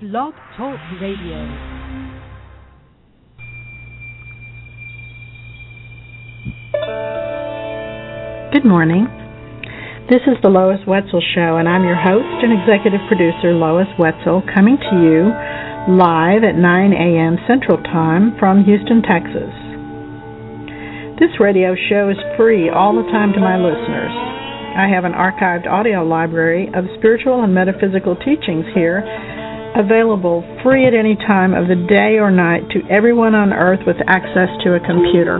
Blog Talk Radio. Good morning. This is the Lois Wetzel Show, and I'm your host and executive producer, Lois Wetzel, coming to you live at 9 a.m. Central Time from Houston, Texas. This radio show is free all the time to my listeners. I have an archived audio library of spiritual and metaphysical teachings here, available free at any time of the day or night to everyone on earth with access to a computer.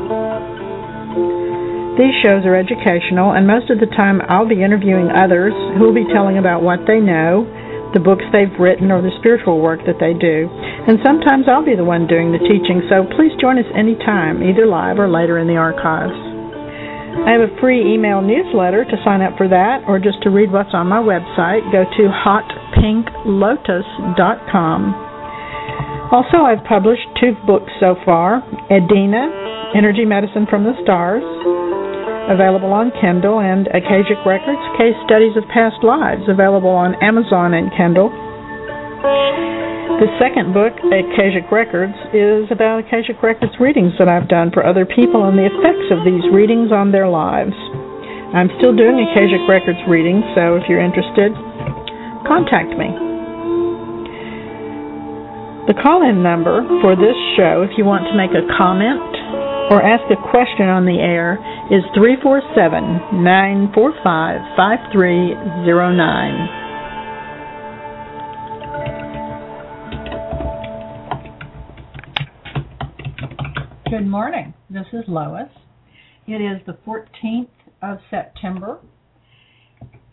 These shows are educational, and most of the time I'll be interviewing others who will be telling about what they know, the books they've written, or the spiritual work that they do. And sometimes I'll be the one doing the teaching, so please join us anytime, either live or later in the archives. I have a free email newsletter to sign up for that, or just to read what's on my website. Go to hotpinklotus.com. Also, I've published two books so far Edina, Energy Medicine from the Stars, available on Kindle, and Akashic Records, Case Studies of Past Lives, available on Amazon and Kindle. The second book, Akashic Records, is about Akashic Records readings that I've done for other people and the effects of these readings on their lives. I'm still doing Akashic Records readings, so if you're interested, contact me. The call in number for this show, if you want to make a comment or ask a question on the air, is 347 945 5309. Good morning. This is Lois. It is the 14th of September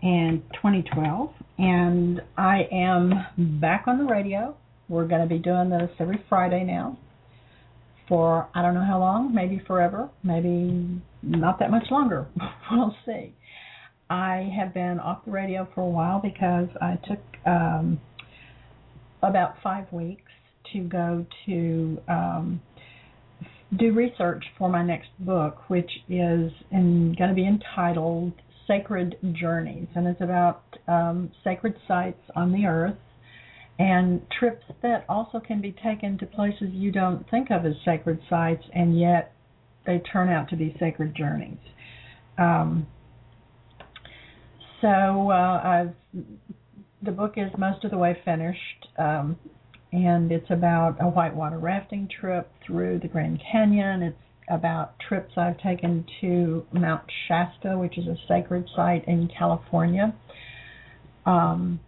and 2012 and I am back on the radio. We're going to be doing this every Friday now for I don't know how long, maybe forever, maybe not that much longer. we'll see. I have been off the radio for a while because I took um, about five weeks to go to um, do research for my next book, which is going to be entitled Sacred Journeys, and it's about um, sacred sites on the earth and trips that also can be taken to places you don't think of as sacred sites, and yet they turn out to be sacred journeys. Um, so uh, the book is most of the way finished, um, and it's about a whitewater rafting trip through the Grand Canyon. It's about trips I've taken to Mount Shasta, which is a sacred site in California. Um,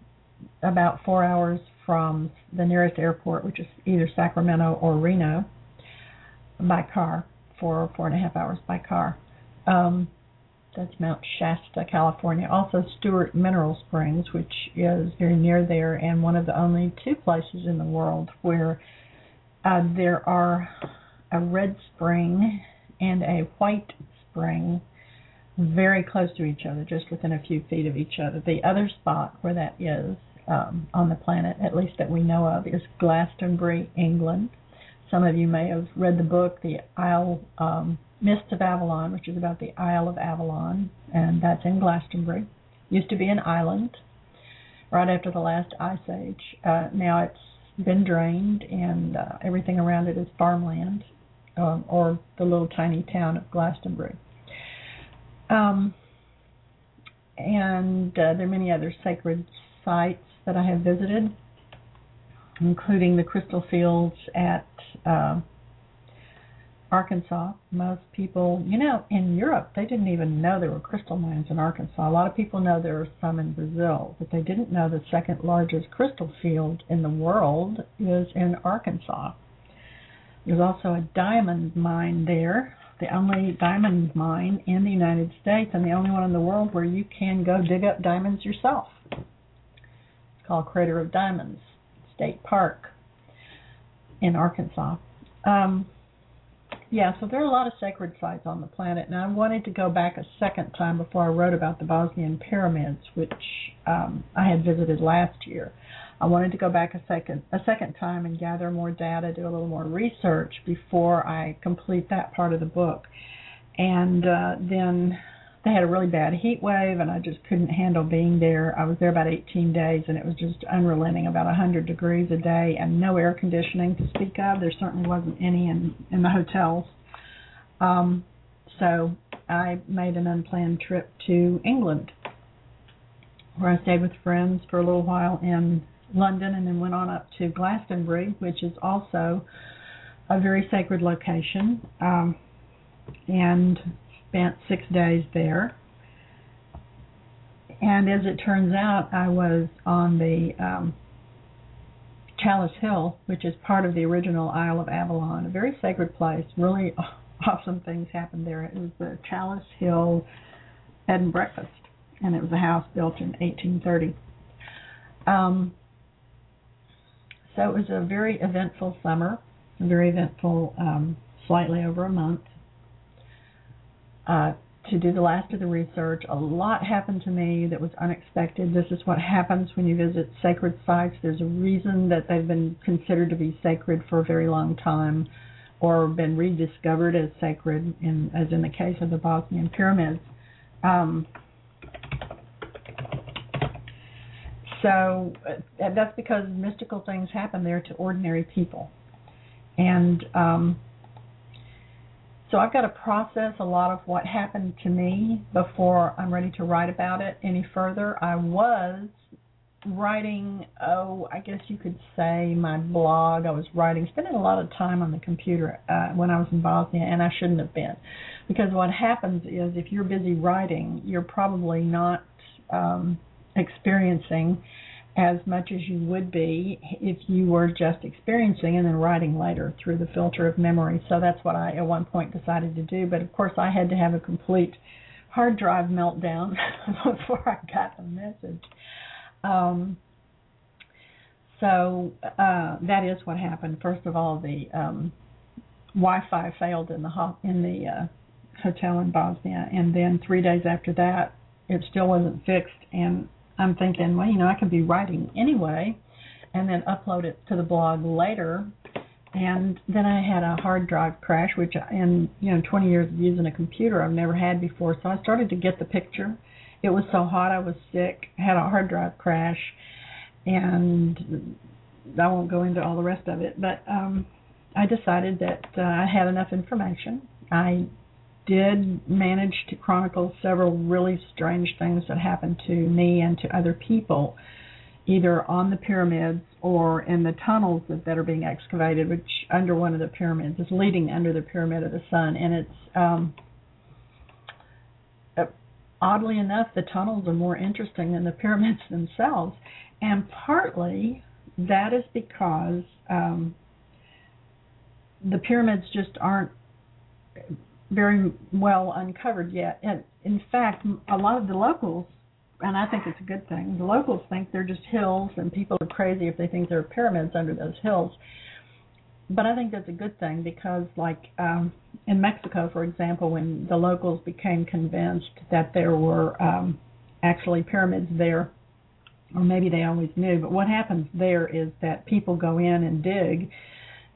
about four hours from the nearest airport, which is either Sacramento or Reno, by car, for four and a half hours by car. Um, that's Mount Shasta, California. Also, Stewart Mineral Springs, which is very near there, and one of the only two places in the world where uh, there are a red spring and a white spring very close to each other, just within a few feet of each other. The other spot where that is um, on the planet, at least that we know of, is Glastonbury, England. Some of you may have read the book, The Isle um, Mists of Avalon, which is about the Isle of Avalon, and that's in Glastonbury. Used to be an island right after the last ice age. Uh, now it's been drained, and uh, everything around it is farmland, um, or the little tiny town of Glastonbury. Um, and uh, there are many other sacred sites that I have visited, including the crystal fields at uh, Arkansas. Most people, you know, in Europe, they didn't even know there were crystal mines in Arkansas. A lot of people know there are some in Brazil, but they didn't know the second largest crystal field in the world is in Arkansas. There's also a diamond mine there, the only diamond mine in the United States and the only one in the world where you can go dig up diamonds yourself It's called Crater of Diamonds State Park in Arkansas. Um, yeah, so there are a lot of sacred sites on the planet, and I wanted to go back a second time before I wrote about the Bosnian pyramids, which um, I had visited last year. I wanted to go back a second a second time and gather more data, do a little more research before I complete that part of the book, and uh, then they had a really bad heat wave and I just couldn't handle being there. I was there about 18 days and it was just unrelenting, about 100 degrees a day and no air conditioning to speak of. There certainly wasn't any in in the hotels. Um, so I made an unplanned trip to England, where I stayed with friends for a little while in London, and then went on up to Glastonbury, which is also a very sacred location, um, and spent six days there. And as it turns out, I was on the um, Chalice Hill, which is part of the original Isle of Avalon, a very sacred place. Really awesome things happened there. It was the Chalice Hill Bed and Breakfast, and it was a house built in 1830. Um, so it was a very eventful summer, very eventful, um, slightly over a month. Uh, to do the last of the research, a lot happened to me that was unexpected. This is what happens when you visit sacred sites. There's a reason that they've been considered to be sacred for a very long time or been rediscovered as sacred, in, as in the case of the Bosnian pyramids. Um, so uh, that's because mystical things happen there to ordinary people. And um, so I've got to process a lot of what happened to me before I'm ready to write about it any further. I was writing, oh, I guess you could say my blog. I was writing, spending a lot of time on the computer uh, when I was in Bosnia, and I shouldn't have been. Because what happens is if you're busy writing, you're probably not um, experiencing as much as you would be if you were just experiencing and then writing later through the filter of memory. So that's what I at one point decided to do. But of course, I had to have a complete hard drive meltdown before I got the message. Um, so uh, that is what happened. First of all, the um, Wi-Fi failed in the ho- in the uh, hotel in Bosnia, and then three days after that, it still wasn't fixed. And I'm thinking, well, you know, I could be writing anyway, and then upload it to the blog later. And then I had a hard drive crash, which in you know 20 years of using a computer I've never had before. So I started to get the picture it was so hot I was sick, had a hard drive crash, and I won't go into all the rest of it, but um I decided that uh, I had enough information. I did manage to chronicle several really strange things that happened to me and to other people, either on the pyramids or in the tunnels that, that are being excavated, which under one of the pyramids is leading under the Pyramid of the Sun, and it's um, oddly enough, the tunnels are more interesting than the pyramids themselves, and partly that is because um, the pyramids just aren't very well uncovered yet. And in fact, a lot of the locals, and I think it's a good thing, the locals think they're just hills, and people are crazy if they think there are pyramids under those hills but I think that's a good thing because, like um, in Mexico, for example, when the locals became convinced that there were um, actually pyramids there, or maybe they always knew, but what happens there is that people go in and dig,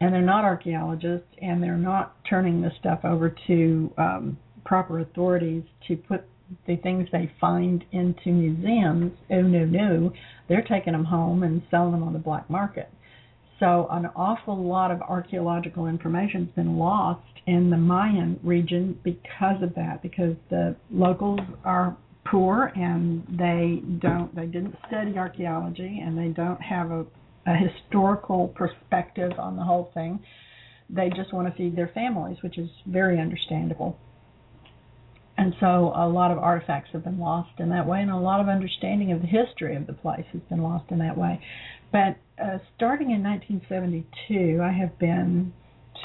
and they're not archaeologists, and they're not turning the stuff over to um, proper authorities to put the things they find into museums. Oh no, no, they're taking them home and selling them on the black market so an awful lot of archaeological information has been lost in the Mayan region because of that, because the locals are poor and they don't they didn't study archaeology and they don't have a, a historical perspective on the whole thing. They just want to feed their families, which is very understandable. And so a lot of artifacts have been lost in that way, and a lot of understanding of the history of the place has been lost in that way. But uh, starting in 1972, I have been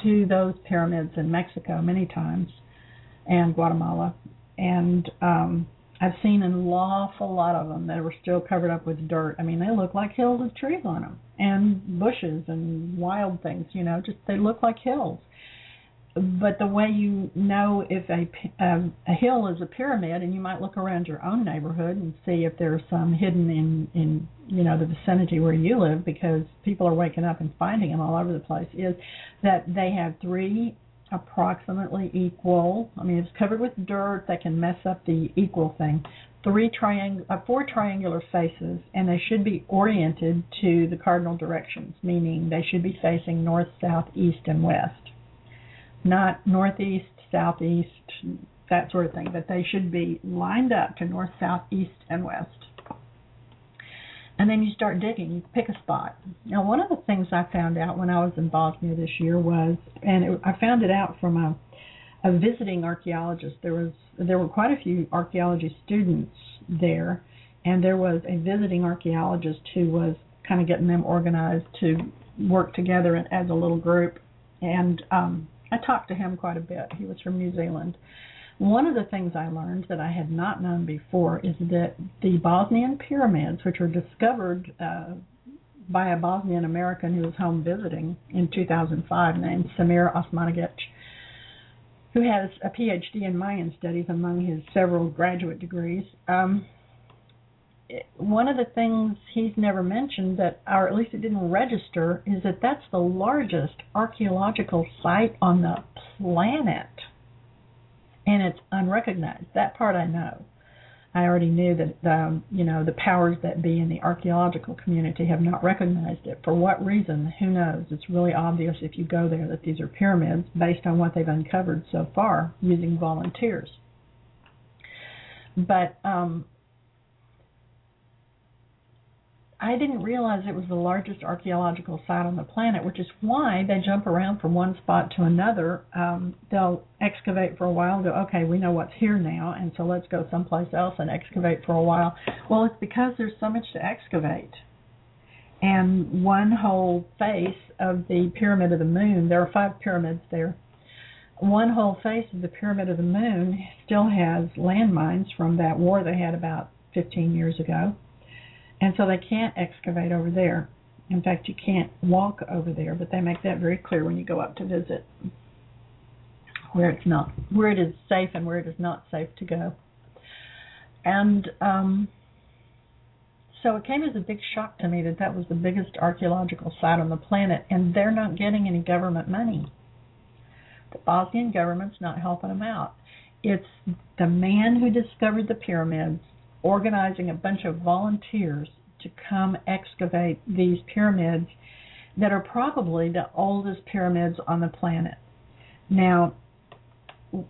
to those pyramids in Mexico many times and Guatemala, and um, I've seen an awful lot of them that were still covered up with dirt. I mean, they look like hills with trees on them and bushes and wild things. You know, just they look like hills but the way you know if a, a um, a hill is a pyramid, and you might look around your own neighborhood and see if there's some hidden in in you know the vicinity where you live, because people are waking up and finding them all over the place, is that they have three approximately equal. I mean, it's covered with dirt that can mess up the equal thing. Three triangle, uh, four triangular faces, and they should be oriented to the cardinal directions, meaning they should be facing north, south, east, and west. Not northeast, southeast, that sort of thing, but they should be lined up to north, south, east, and west. And then you start digging. You pick a spot. Now, one of the things I found out when I was in Bosnia this year was, and it, I found it out from a, a visiting archaeologist. There was there were quite a few archaeology students there, and there was a visiting archaeologist who was kind of getting them organized to work together as a little group. And um, I talked to him quite a bit. He was from New Zealand, one of the things I learned that I had not known before is that the Bosnian pyramids, which were discovered uh, by a Bosnian American who was home visiting in 2005 named Samir Osmanagic, who has a PhD in Mayan studies among his several graduate degrees. Um, one of the things he's never mentioned that, or at least it didn't register, is that that's the largest archaeological site on the planet and it's unrecognized. That part I know. I already knew that um, you know the powers that be in the archaeological community have not recognized it. For what reason? Who knows? It's really obvious if you go there that these are pyramids based on what they've uncovered so far using volunteers. But um, I didn't realize it was the largest archaeological site on the planet, which is why they jump around from one spot to another. Um, they'll excavate for a while, go, okay, we know what's here now, and so let's go someplace else and excavate for a while. Well, it's because there's so much to excavate. And one whole face of the Pyramid of the Moon, there are five pyramids there. One whole face of the Pyramid of the Moon still has landmines from that war they had about 15 years ago and so they can't excavate over there. In fact, you can't walk over there, but they make that very clear when you go up to visit where it's not, where it is safe and where it is not safe to go. And um, so it came as a big shock to me that that was the biggest archaeological site on the planet, and they're not getting any government money. The Bosnian government's not helping them out. It's the man who discovered the pyramids organizing a bunch of volunteers to come excavate these pyramids that are probably the oldest pyramids on the planet. Now,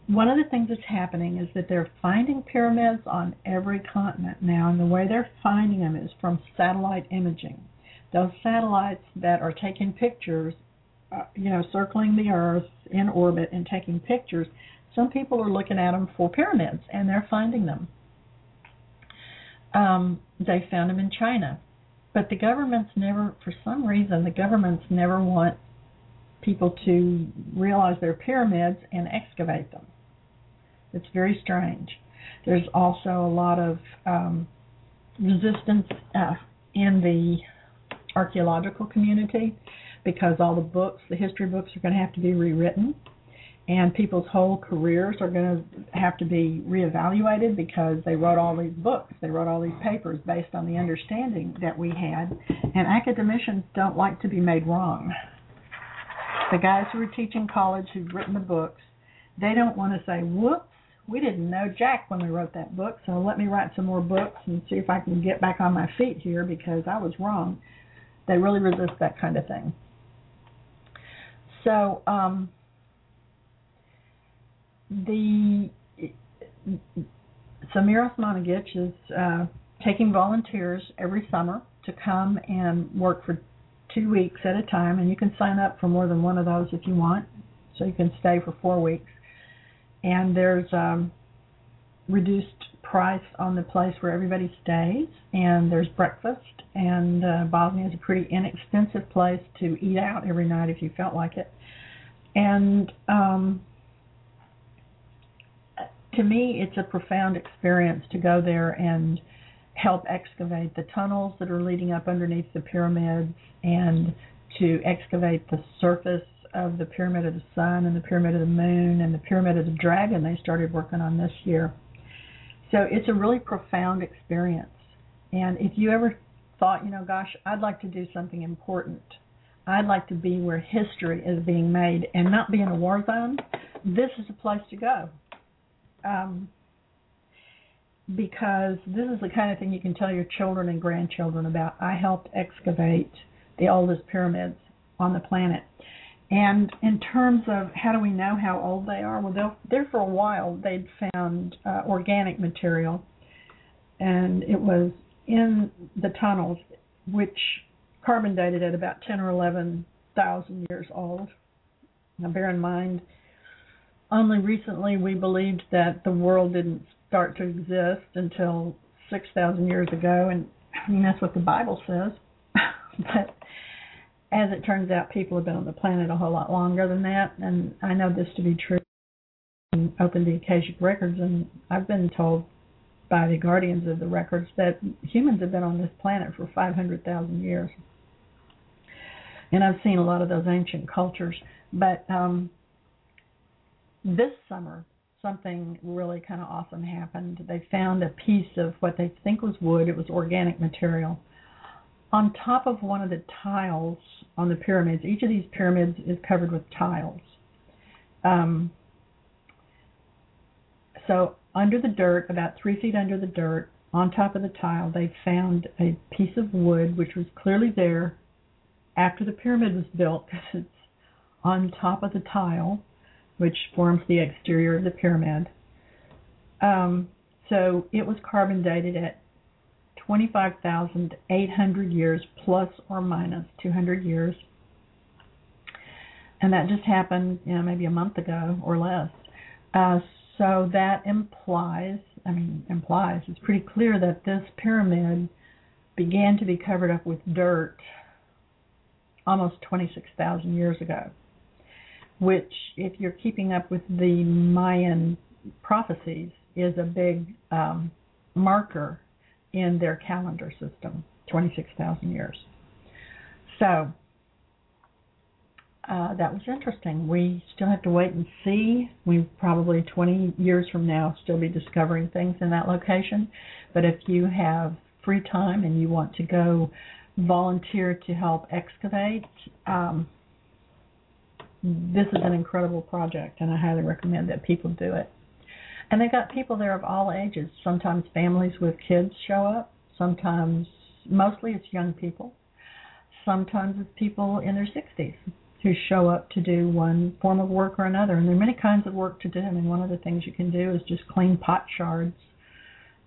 one of the things that's happening is that they're finding pyramids on every continent now, and the way they're finding them is from satellite imaging. Those satellites that are taking pictures, uh, you know, circling the Earth in orbit and taking pictures, some people are looking at them for pyramids, and they're finding them um, they found them in China. But the governments never, for some reason, the governments never want people to realize they're pyramids and excavate them. It's very strange. There's also a lot of um, resistance uh, in the archaeological community because all the books, the history books, are going to have to be rewritten and people's whole careers are going to have to be reevaluated because they wrote all these books, they wrote all these papers based on the understanding that we had, and academicians don't like to be made wrong. The guys who are teaching college who've written the books, they don't want to say, "Whoops, we didn't know Jack when we wrote that book, so let me write some more books and see if I can get back on my feet here because I was wrong." They really resist that kind of thing. So, um, the Samir Osmanagic is uh, taking volunteers every summer to come and work for two weeks at a time, and you can sign up for more than one of those if you want. So you can stay for four weeks. And there's um, reduced price on the place where everybody stays, and there's breakfast. And uh, Bosnia is a pretty inexpensive place to eat out every night if you felt like it. And um, to me, it's a profound experience to go there and help excavate the tunnels that are leading up underneath the pyramids and to excavate the surface of the Pyramid of the Sun and the Pyramid of the Moon and the Pyramid of the Dragon they started working on this year. So it's a really profound experience. And if you ever thought, you know, gosh, I'd like to do something important, I'd like to be where history is being made and not be in a war zone, this is a place to go. Um, because this is the kind of thing you can tell your children and grandchildren about. I helped excavate the oldest pyramids on the planet. And in terms of how do we know how old they are? Well, there for a while they'd found uh, organic material, and it was in the tunnels, which carbon dated at about 10 or 11 thousand years old. Now, bear in mind, only recently we believed that the world didn't start to exist until 6,000 years ago, and I mean that's what the Bible says. but as it turns out, people have been on the planet a whole lot longer than that, and I know this to be true. And opened the Akashic records, and I've been told by the guardians of the records that humans have been on this planet for 500,000 years. And I've seen a lot of those ancient cultures, but um, this summer something really kind of awesome happened. They found a piece of what they think was wood. It was organic material on top of one of the tiles on the pyramids. Each of these pyramids is covered with tiles. Um, so under the dirt, about three feet under the dirt, on top of the tile, they found a piece of wood which was clearly there after the pyramid was built because it's on top of the tile, which forms the exterior of the pyramid. Um, so it was carbon dated at 25,800 years plus or minus 200 years. And that just happened, you know, maybe a month ago or less. Uh, so that implies, I mean, implies, it's pretty clear that this pyramid began to be covered up with dirt almost 26,000 years ago, which, if you're keeping up with the Mayan prophecies, is a big um, marker in their calendar system 26,000 years. So uh, that was interesting. We still have to wait and see. We probably 20 years from now still be discovering things in that location. But if you have free time and you want to go volunteer to help excavate, um, this is an incredible project, and I highly recommend that people do it. And they've got people there of all ages. Sometimes families with kids show up. Sometimes, mostly it's young people. Sometimes it's people in their 60s who show up to do one form of work or another. And there are many kinds of work to do. I mean, one of the things you can do is just clean pot shards.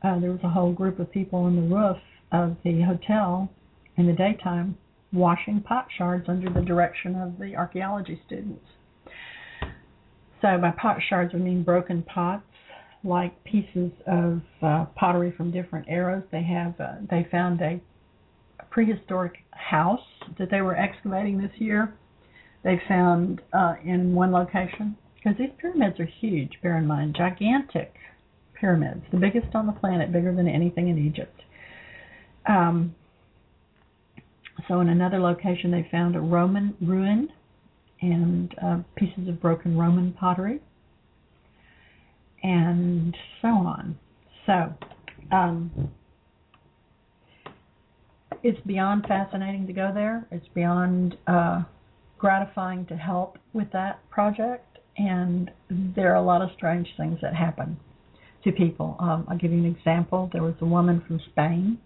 Uh, there was a whole group of people on the roof of the hotel in the daytime washing pot shards under the direction of the archaeology students. So by pot shards, we mean broken pots like pieces of uh, pottery from different eras. They have uh, they found a prehistoric house that they were excavating this year. They found uh, in one location because these pyramids are huge. Bear in mind, gigantic pyramids, the biggest on the planet, bigger than anything in Egypt. Um, so in another location, they found a Roman ruin and uh, pieces of broken Roman pottery and so on. So, um, it's beyond fascinating to go there. It's beyond uh, gratifying to help with that project, and there are a lot of strange things that happen to people. Um, I'll give you an example. There was a woman from Spain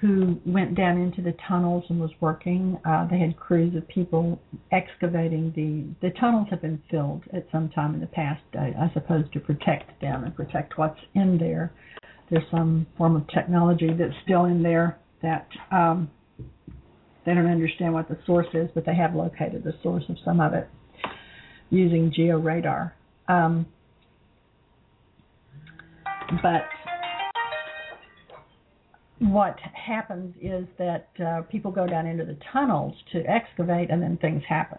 who went down into the tunnels and was working. Uh, they had crews of people excavating the the tunnels have been filled at some time in the past, I, I suppose, to protect them and protect what's in there. There's some form of technology that's still in there that um, they don't understand what the source is, but they have located the source of some of it using georadar. Um, but what happens is that uh, people go down into the tunnels to excavate, and then things happen.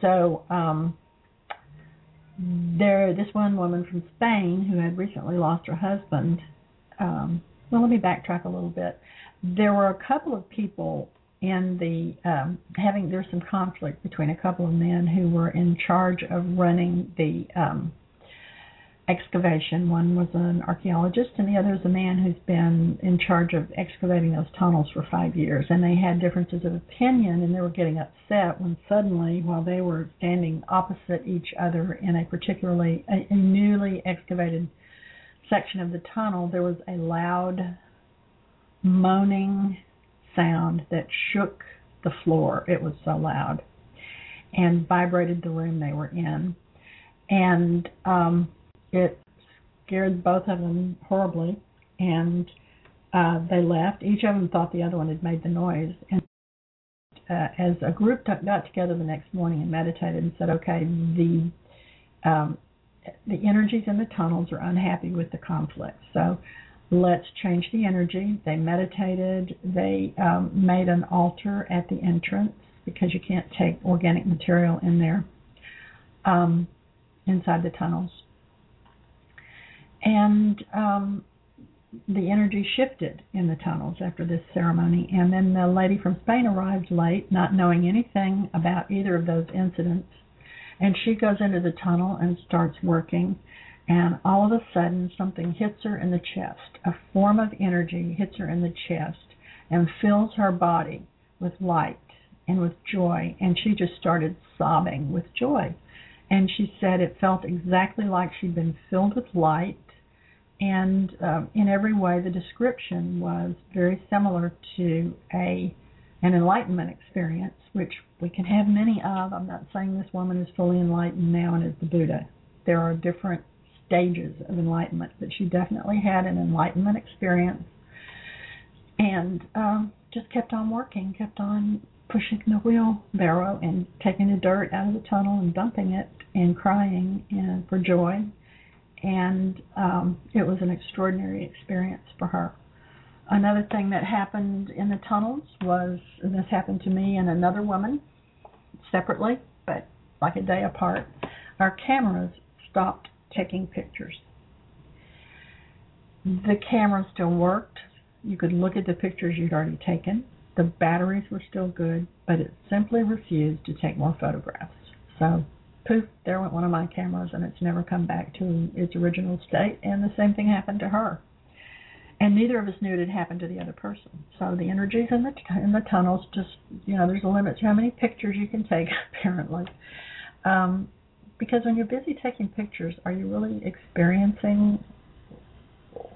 So um, there, this one woman from Spain who had recently lost her husband. Um, well, let me backtrack a little bit. There were a couple of people in the um, having there's some conflict between a couple of men who were in charge of running the um, excavation. One was an archaeologist, and the other is a man who's been in charge of excavating those tunnels for five years. And they had differences of opinion, and they were getting upset when suddenly, while they were standing opposite each other in a particularly a, a newly excavated section of the tunnel, there was a loud moaning sound that shook the floor. It was so loud and vibrated the room they were in. And um, it scared both of them horribly, and uh, they left. Each of them thought the other one had made the noise. And uh, as a group t- got together the next morning and meditated and said, okay, the um, the energies in the tunnels are unhappy with the conflict. So let's change the energy. They meditated. They um, made an altar at the entrance because you can't take organic material in there um, inside the tunnels. And um, the energy shifted in the tunnels after this ceremony. And then the lady from Spain arrived late, not knowing anything about either of those incidents. And she goes into the tunnel and starts working. And all of a sudden, something hits her in the chest. A form of energy hits her in the chest and fills her body with light and with joy. And she just started sobbing with joy. And she said it felt exactly like she'd been filled with light. And um, in every way, the description was very similar to a an enlightenment experience, which we can have many of. I'm not saying this woman is fully enlightened now and is the Buddha. There are different stages of enlightenment, but she definitely had an enlightenment experience and um, just kept on working, kept on pushing the wheelbarrow and taking the dirt out of the tunnel and dumping it and crying and for joy. And um, it was an extraordinary experience for her. Another thing that happened in the tunnels was, and this happened to me and another woman separately, but like a day apart, our cameras stopped taking pictures. The camera still worked. You could look at the pictures you'd already taken. The batteries were still good, but it simply refused to take more photographs. So, poof, there went one of my cameras, and it's never come back to its original state. And the same thing happened to her. And neither of us knew it had happened to the other person. So the energies in the t- in the tunnels just you know there's a limit to how many pictures you can take apparently. Um, because when you're busy taking pictures, are you really experiencing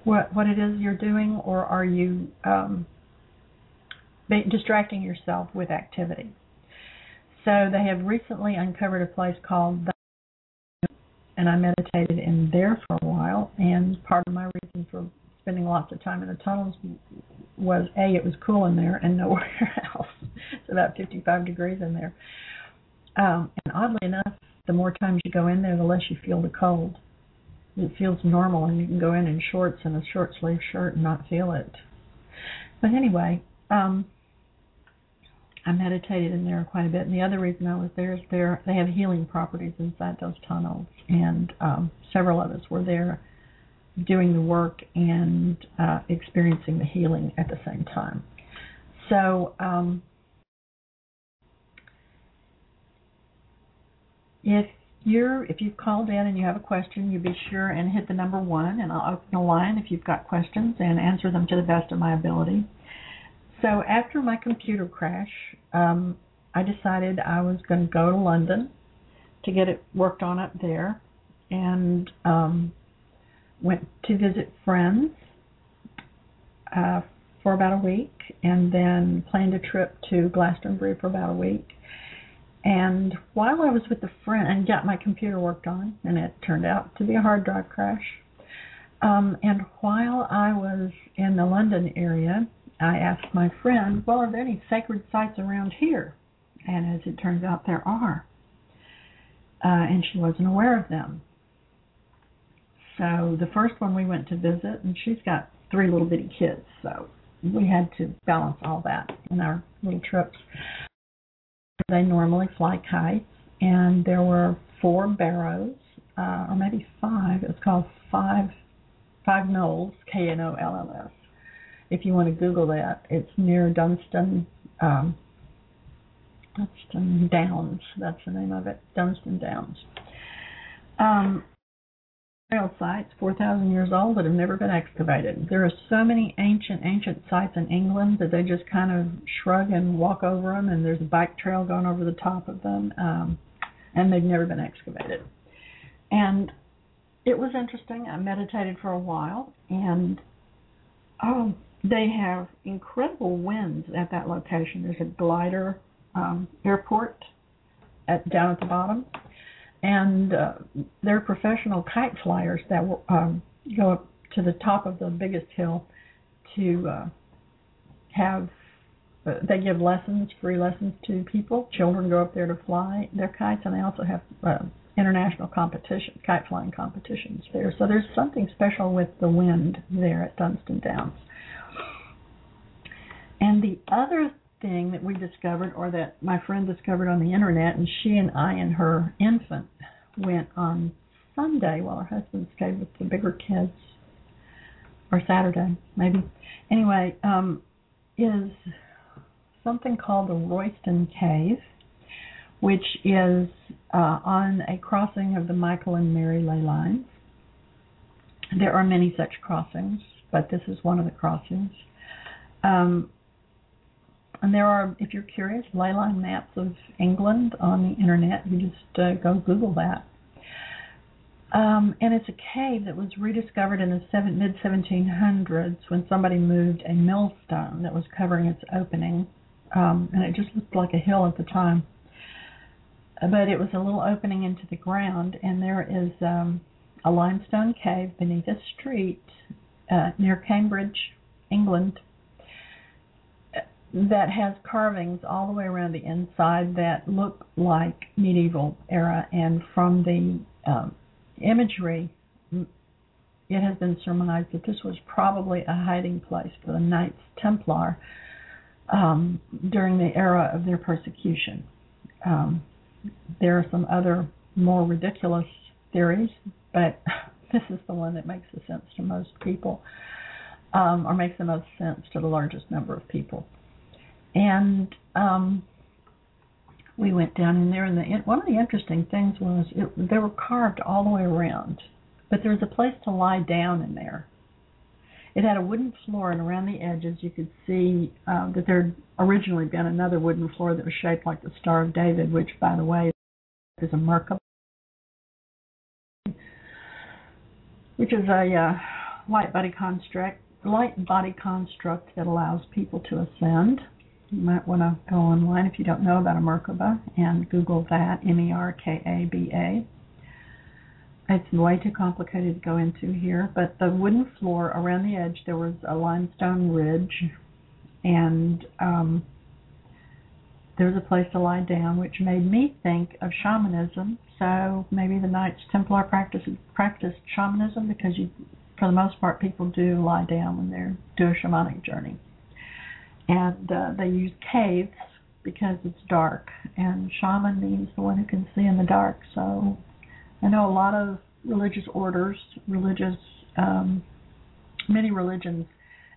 what what it is you're doing, or are you um, distracting yourself with activity. So they have recently uncovered a place called the and I meditated in there for a while. And part of my reason for spending lots of time in the tunnels was a it was cool in there and nowhere else. it's about 55 degrees in there. Um, and oddly enough, the more times you go in there, the less you feel the cold. It feels normal, and you can go in in shorts and a short sleeve shirt and not feel it. But anyway, um, I meditated in there quite a bit. And the other reason I was there is there they have healing properties inside those tunnels, and um, several of us were there doing the work and uh, experiencing the healing at the same time. So um, if you're if you've called in and you have a question, you be sure and hit the number one, and I'll open the line if you've got questions and answer them to the best of my ability. So after my computer crash, um, I decided I was going to go to London to get it worked on up there, and um, went to visit friends uh, for about a week, and then planned a trip to Glastonbury for about a week. And while I was with the friend and got my computer worked on, and it turned out to be a hard drive crash. Um, and while I was in the London area, I asked my friend, Well, are there any sacred sites around here? And as it turns out, there are. Uh, and she wasn't aware of them. So the first one we went to visit, and she's got three little bitty kids, so we had to balance all that in our little trips. They normally fly kites, and there were four barrows, uh, or maybe five. It was called Five Five Knolls, K N O L L S if you want to Google that, it's near Dunstan, um, Dunstan Downs. That's the name of it, Dunstan Downs. Um, burial sites, 4,000 years old, that have never been excavated. There are so many ancient, ancient sites in England that they just kind of shrug and walk over them, and there's a bike trail going over the top of them, um, and they've never been excavated. And it was interesting. I meditated for a while, and oh, they have incredible winds at that location. There's a glider um, airport at down at the bottom, and uh, they're professional kite flyers that um, go up to the top of the biggest hill to uh, have. Uh, they give lessons, free lessons to people. Children go up there to fly their kites, and they also have uh, international competition, kite flying competitions there. So there's something special with the wind there at Dunstan Downs. And the other thing that we discovered, or that my friend discovered on the internet, and she and I and her infant went on Sunday while her husband stayed with the bigger kids, or Saturday maybe. Anyway, um, is something called the Royston Cave, which is uh, on a crossing of the Michael and Mary ley lines. There are many such crossings, but this is one of the crossings. Um, and there are, if you're curious, ley line maps of England on the internet. You just uh, go Google that. Um, and it's a cave that was rediscovered in the seven, mid 1700s when somebody moved a millstone that was covering its opening, um, and it just looked like a hill at the time. But it was a little opening into the ground, and there is um, a limestone cave beneath a street uh, near Cambridge, England, that has carvings all the way around the inside that look like medieval era, and from the um, imagery, it has been surmised that this was probably a hiding place for the Knights Templar um, during the era of their persecution. Um, there are some other more ridiculous theories, but this is the one that makes the sense to most people, um, or makes the most sense to the largest number of people. And um, we went down in there, and the, one of the interesting things was it, they were carved all the way around, but there was a place to lie down in there. It had a wooden floor, and around the edges you could see um, that there had originally been another wooden floor that was shaped like the Star of David, which, by the way, is a Merkaba, which is a uh, light body construct, light body construct that allows people to ascend you might want to go online if you don't know about a Merkaba and Google that M E R K A B A. It's way too complicated to go into here, but the wooden floor around the edge there was a limestone ridge, and um, there was a place to lie down, which made me think of shamanism. So maybe the Knights Templar practice practiced shamanism because you, for the most part, people do lie down when they do a shamanic journey and uh, they use caves because it's dark, and shaman means the one who can see in the dark. So I know a lot of religious orders, religious, um, many religions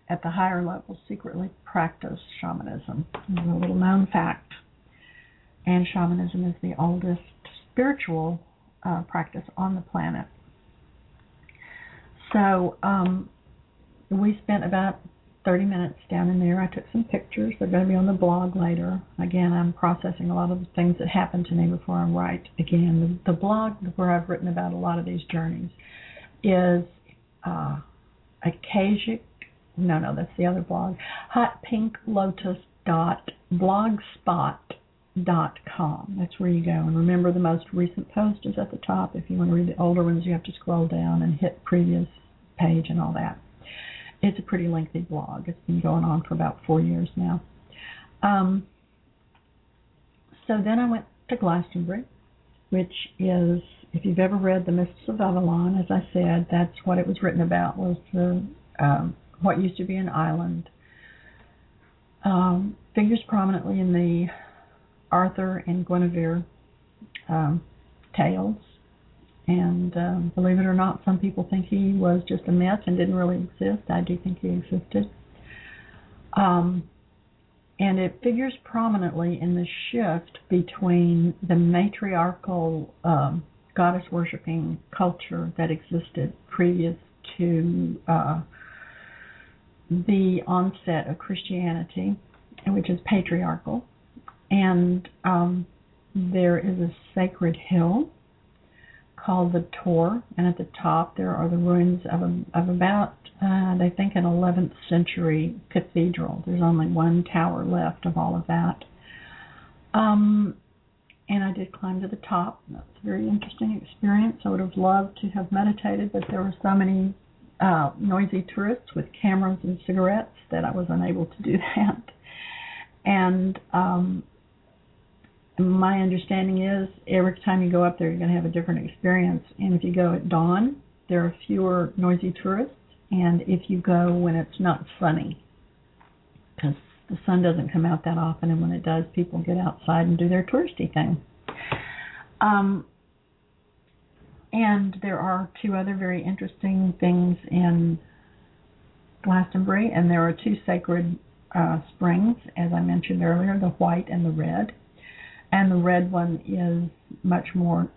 at the higher levels secretly practice shamanism. It's a little known fact. And shamanism is the oldest spiritual uh, practice on the planet. So um, we spent about 30 minutes down in there. I took some pictures. They're going to be on the blog later. Again, I'm processing a lot of the things that happened to me before I write. Again, the, the blog where I've written about a lot of these journeys is uh, Akashic. No, no, that's the other blog. Hotpinklotus.blogspot.com. That's where you go. And remember, the most recent post is at the top. If you want to read the older ones, you have to scroll down and hit previous page and all that it's a pretty lengthy blog. It's been going on for about four years now. Um, so then I went to Glastonbury, which is, if you've ever read The Mists of Avalon, as I said, that's what it was written about, was the um, what used to be an island. Um, figures prominently in the Arthur and Guinevere um, tales. And um, believe it or not, some people think he was just a myth and didn't really exist. I do think he existed. Um, and it figures prominently in the shift between the matriarchal um, goddess worshiping culture that existed previous to uh, the onset of Christianity, which is patriarchal. And um, there is a sacred hill called the Tor, and at the top there are the ruins of, a, of about, uh, they think, an 11th century cathedral. There's only one tower left of all of that. Um, and I did climb to the top. That's a very interesting experience. I would have loved to have meditated, but there were so many uh, noisy tourists with cameras and cigarettes that I was unable to do that. And um, my understanding is every time you go up there, you're going to have a different experience. And if you go at dawn, there are fewer noisy tourists. And if you go when it's not sunny, because the sun doesn't come out that often, and when it does, people get outside and do their touristy thing. Um, and there are two other very interesting things in Glastonbury, and there are two sacred uh, springs, as I mentioned earlier, the white and the red. And the red one is much more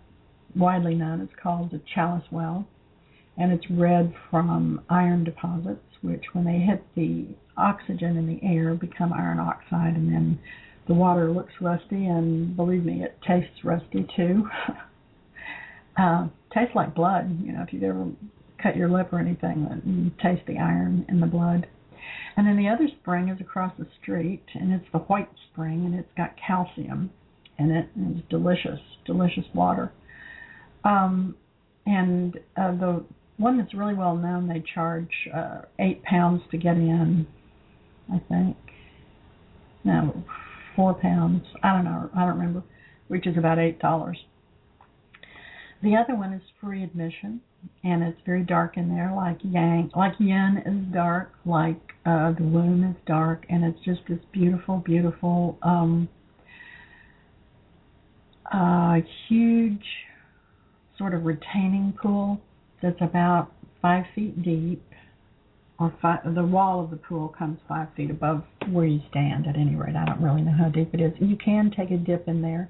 widely known. It's called the Chalice Well, and it's red from iron deposits, which, when they hit the oxygen in the air, become iron oxide, and then the water looks rusty, and believe me, it tastes rusty too. uh, tastes like blood. You know, if you've ever cut your lip or anything, you taste the iron in the blood. And then the other spring is across the street, and it's the White Spring, and it's got calcium in it, and it's delicious, delicious water. Um, and uh, the one that's really well known, they charge uh, eight pounds to get in. I think. No, four pounds. I don't know. I don't remember. Which is about eight dollars. The other one is free admission, and it's very dark in there, like Yang, like Yin is dark, like uh, the womb is dark, and it's just this beautiful, beautiful, um, uh, huge sort of retaining pool that's about five feet deep, or five, the wall of the pool comes five feet above where you stand. At any rate, I don't really know how deep it is. You can take a dip in there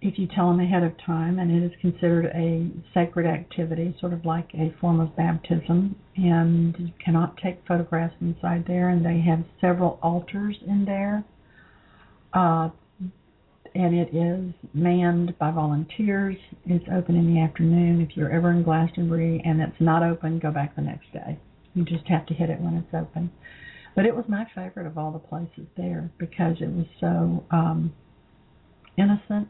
if you tell them ahead of time, and it is considered a sacred activity, sort of like a form of baptism. And you cannot take photographs inside there, and they have several altars in there. Uh, and it is manned by volunteers. It's open in the afternoon. If you're ever in Glastonbury and it's not open, go back the next day. You just have to hit it when it's open. But it was my favorite of all the places there because it was so um, innocent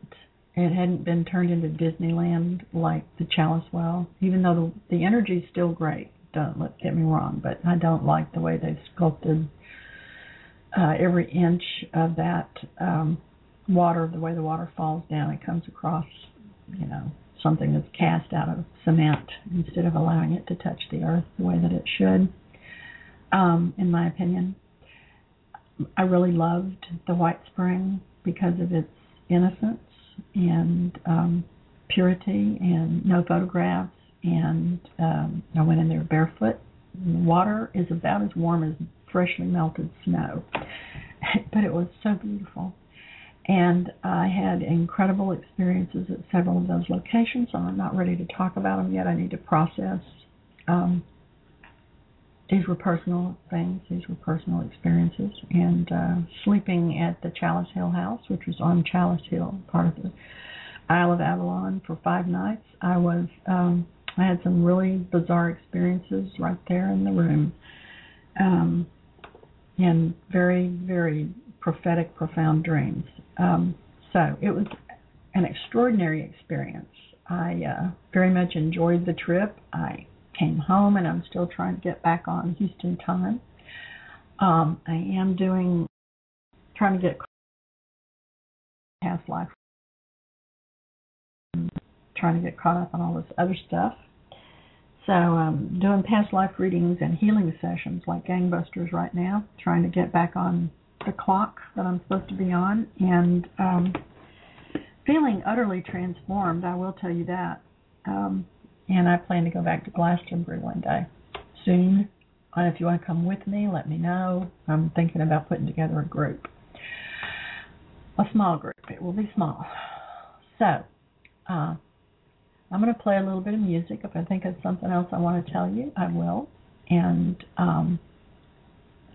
it hadn't been turned into Disneyland like the Chalice Well, even though the the energy is still great. Don't let get me wrong, but I don't like the way they've sculpted uh, every inch of that um, water. The way the water falls down, it comes across, you know, something that's cast out of cement instead of allowing it to touch the earth the way that it should. Um, in my opinion, I really loved the White Spring because of its innocence and um, purity and no photographs. And um, I went in there barefoot. The water is about as warm as freshly melted snow, but it was so beautiful. And I had incredible experiences at several of those locations. So I'm not ready to talk about them yet. I need to process. Um, these were personal things. These were personal experiences. And uh, sleeping at the Chalice Hill House, which was on Chalice Hill, part of the Isle of Avalon, for five nights. I was um, I had some really bizarre experiences right there in the room, um, and very very prophetic, profound dreams. Um, so it was an extraordinary experience. I uh, very much enjoyed the trip. I came home and I'm still trying to get back on Houston time. Um, I am doing, trying to get past life, trying to get caught up on all this other stuff. So um, doing past life readings and healing sessions like gangbusters right now, trying to get back on the clock that I'm supposed to be on, and um, feeling utterly transformed. I will tell you that. Um, and I plan to go back to Glastonbury one day soon. And if you want to come with me, let me know. I'm thinking about putting together a group, a small group. It will be small. So, uh, I'm going to play a little bit of music. If I think of something else I want to tell you, I will. And um,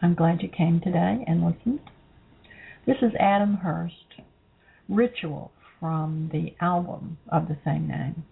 I'm glad you came today and listened. This is Adam Hurst, Ritual from the album of the same name.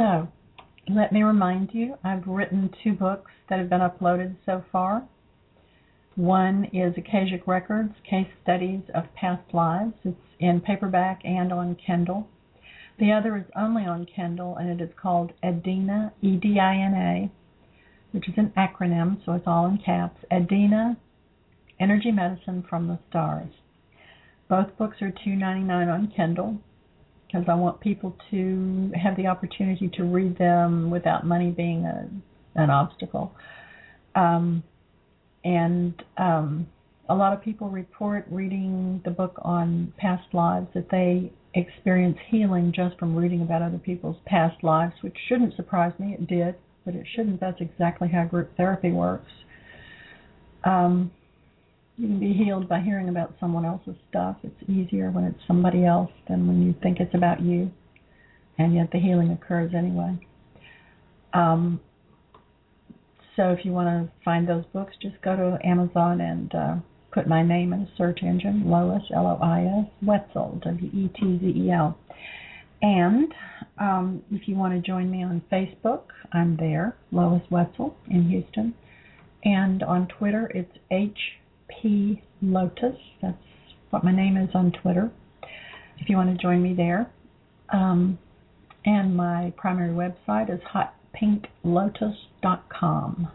So, let me remind you I've written two books that have been uploaded so far. One is Akashic Records Case Studies of Past Lives. It's in paperback and on Kindle. The other is only on Kindle and it is called Edina, E D I N A, which is an acronym, so it's all in caps. Edina Energy Medicine from the Stars. Both books are $2.99 on Kindle because I want people to have the opportunity to read them without money being a, an obstacle. Um, and um, a lot of people report reading the book on past lives that they experience healing just from reading about other people's past lives, which shouldn't surprise me. It did, but it shouldn't. That's exactly how group therapy works. Um, you can be healed by hearing about someone else's stuff. It's easier when it's somebody else than when you think it's about you, and yet the healing occurs anyway. Um, so if you want to find those books, just go to Amazon and uh, put my name in a search engine, Lois, L O I S, Wetzel, W E T Z E L. And um, if you want to join me on Facebook, I'm there, Lois Wetzel in Houston. And on Twitter, it's HP Lotus. That's what my name is on Twitter. If you want to join me there. Um, and my primary website is hotpinklotus.com.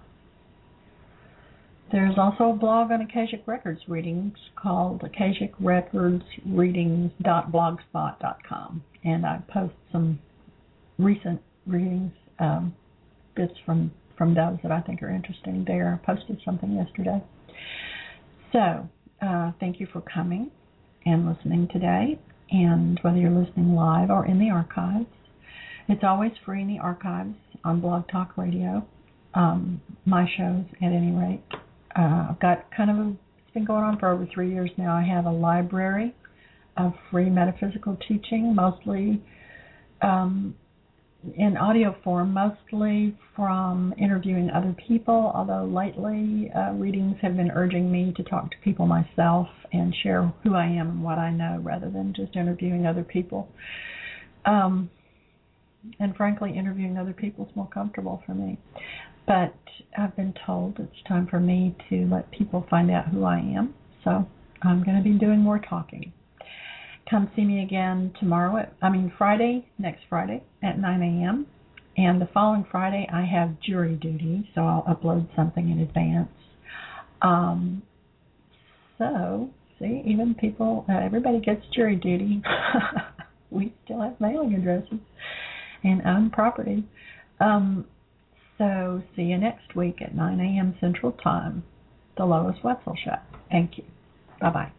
There's also a blog on Akashic Records readings called akashicrecordsreadings.blogspot.com, and I post some recent readings, um, bits from from those that I think are interesting there. I posted something yesterday. So, uh, thank you for coming and listening today, and whether you're listening live or in the archives. It's always free in the archives on Blog Talk Radio, um, my shows at any rate. Uh, I've got kind of a, it's been going on for over three years now. I have a library of free metaphysical teaching, mostly um, in audio form, mostly from interviewing other people, although lately uh, readings have been urging me to talk to people myself and share who I am and what I know rather than just interviewing other people. Um, and frankly, interviewing other people is more comfortable for me. But I've been told it's time for me to let people find out who I am. So I'm going to be doing more talking. Come see me again tomorrow, at, I mean, Friday, next Friday at 9 a.m. And the following Friday, I have jury duty, so I'll upload something in advance. Um, so, see, even people, uh, everybody gets jury duty. we still have mailing addresses and own property. Um, so see you next week at 9 a.m. Central Time, the Lois Wetzel Show. Thank you. Bye bye.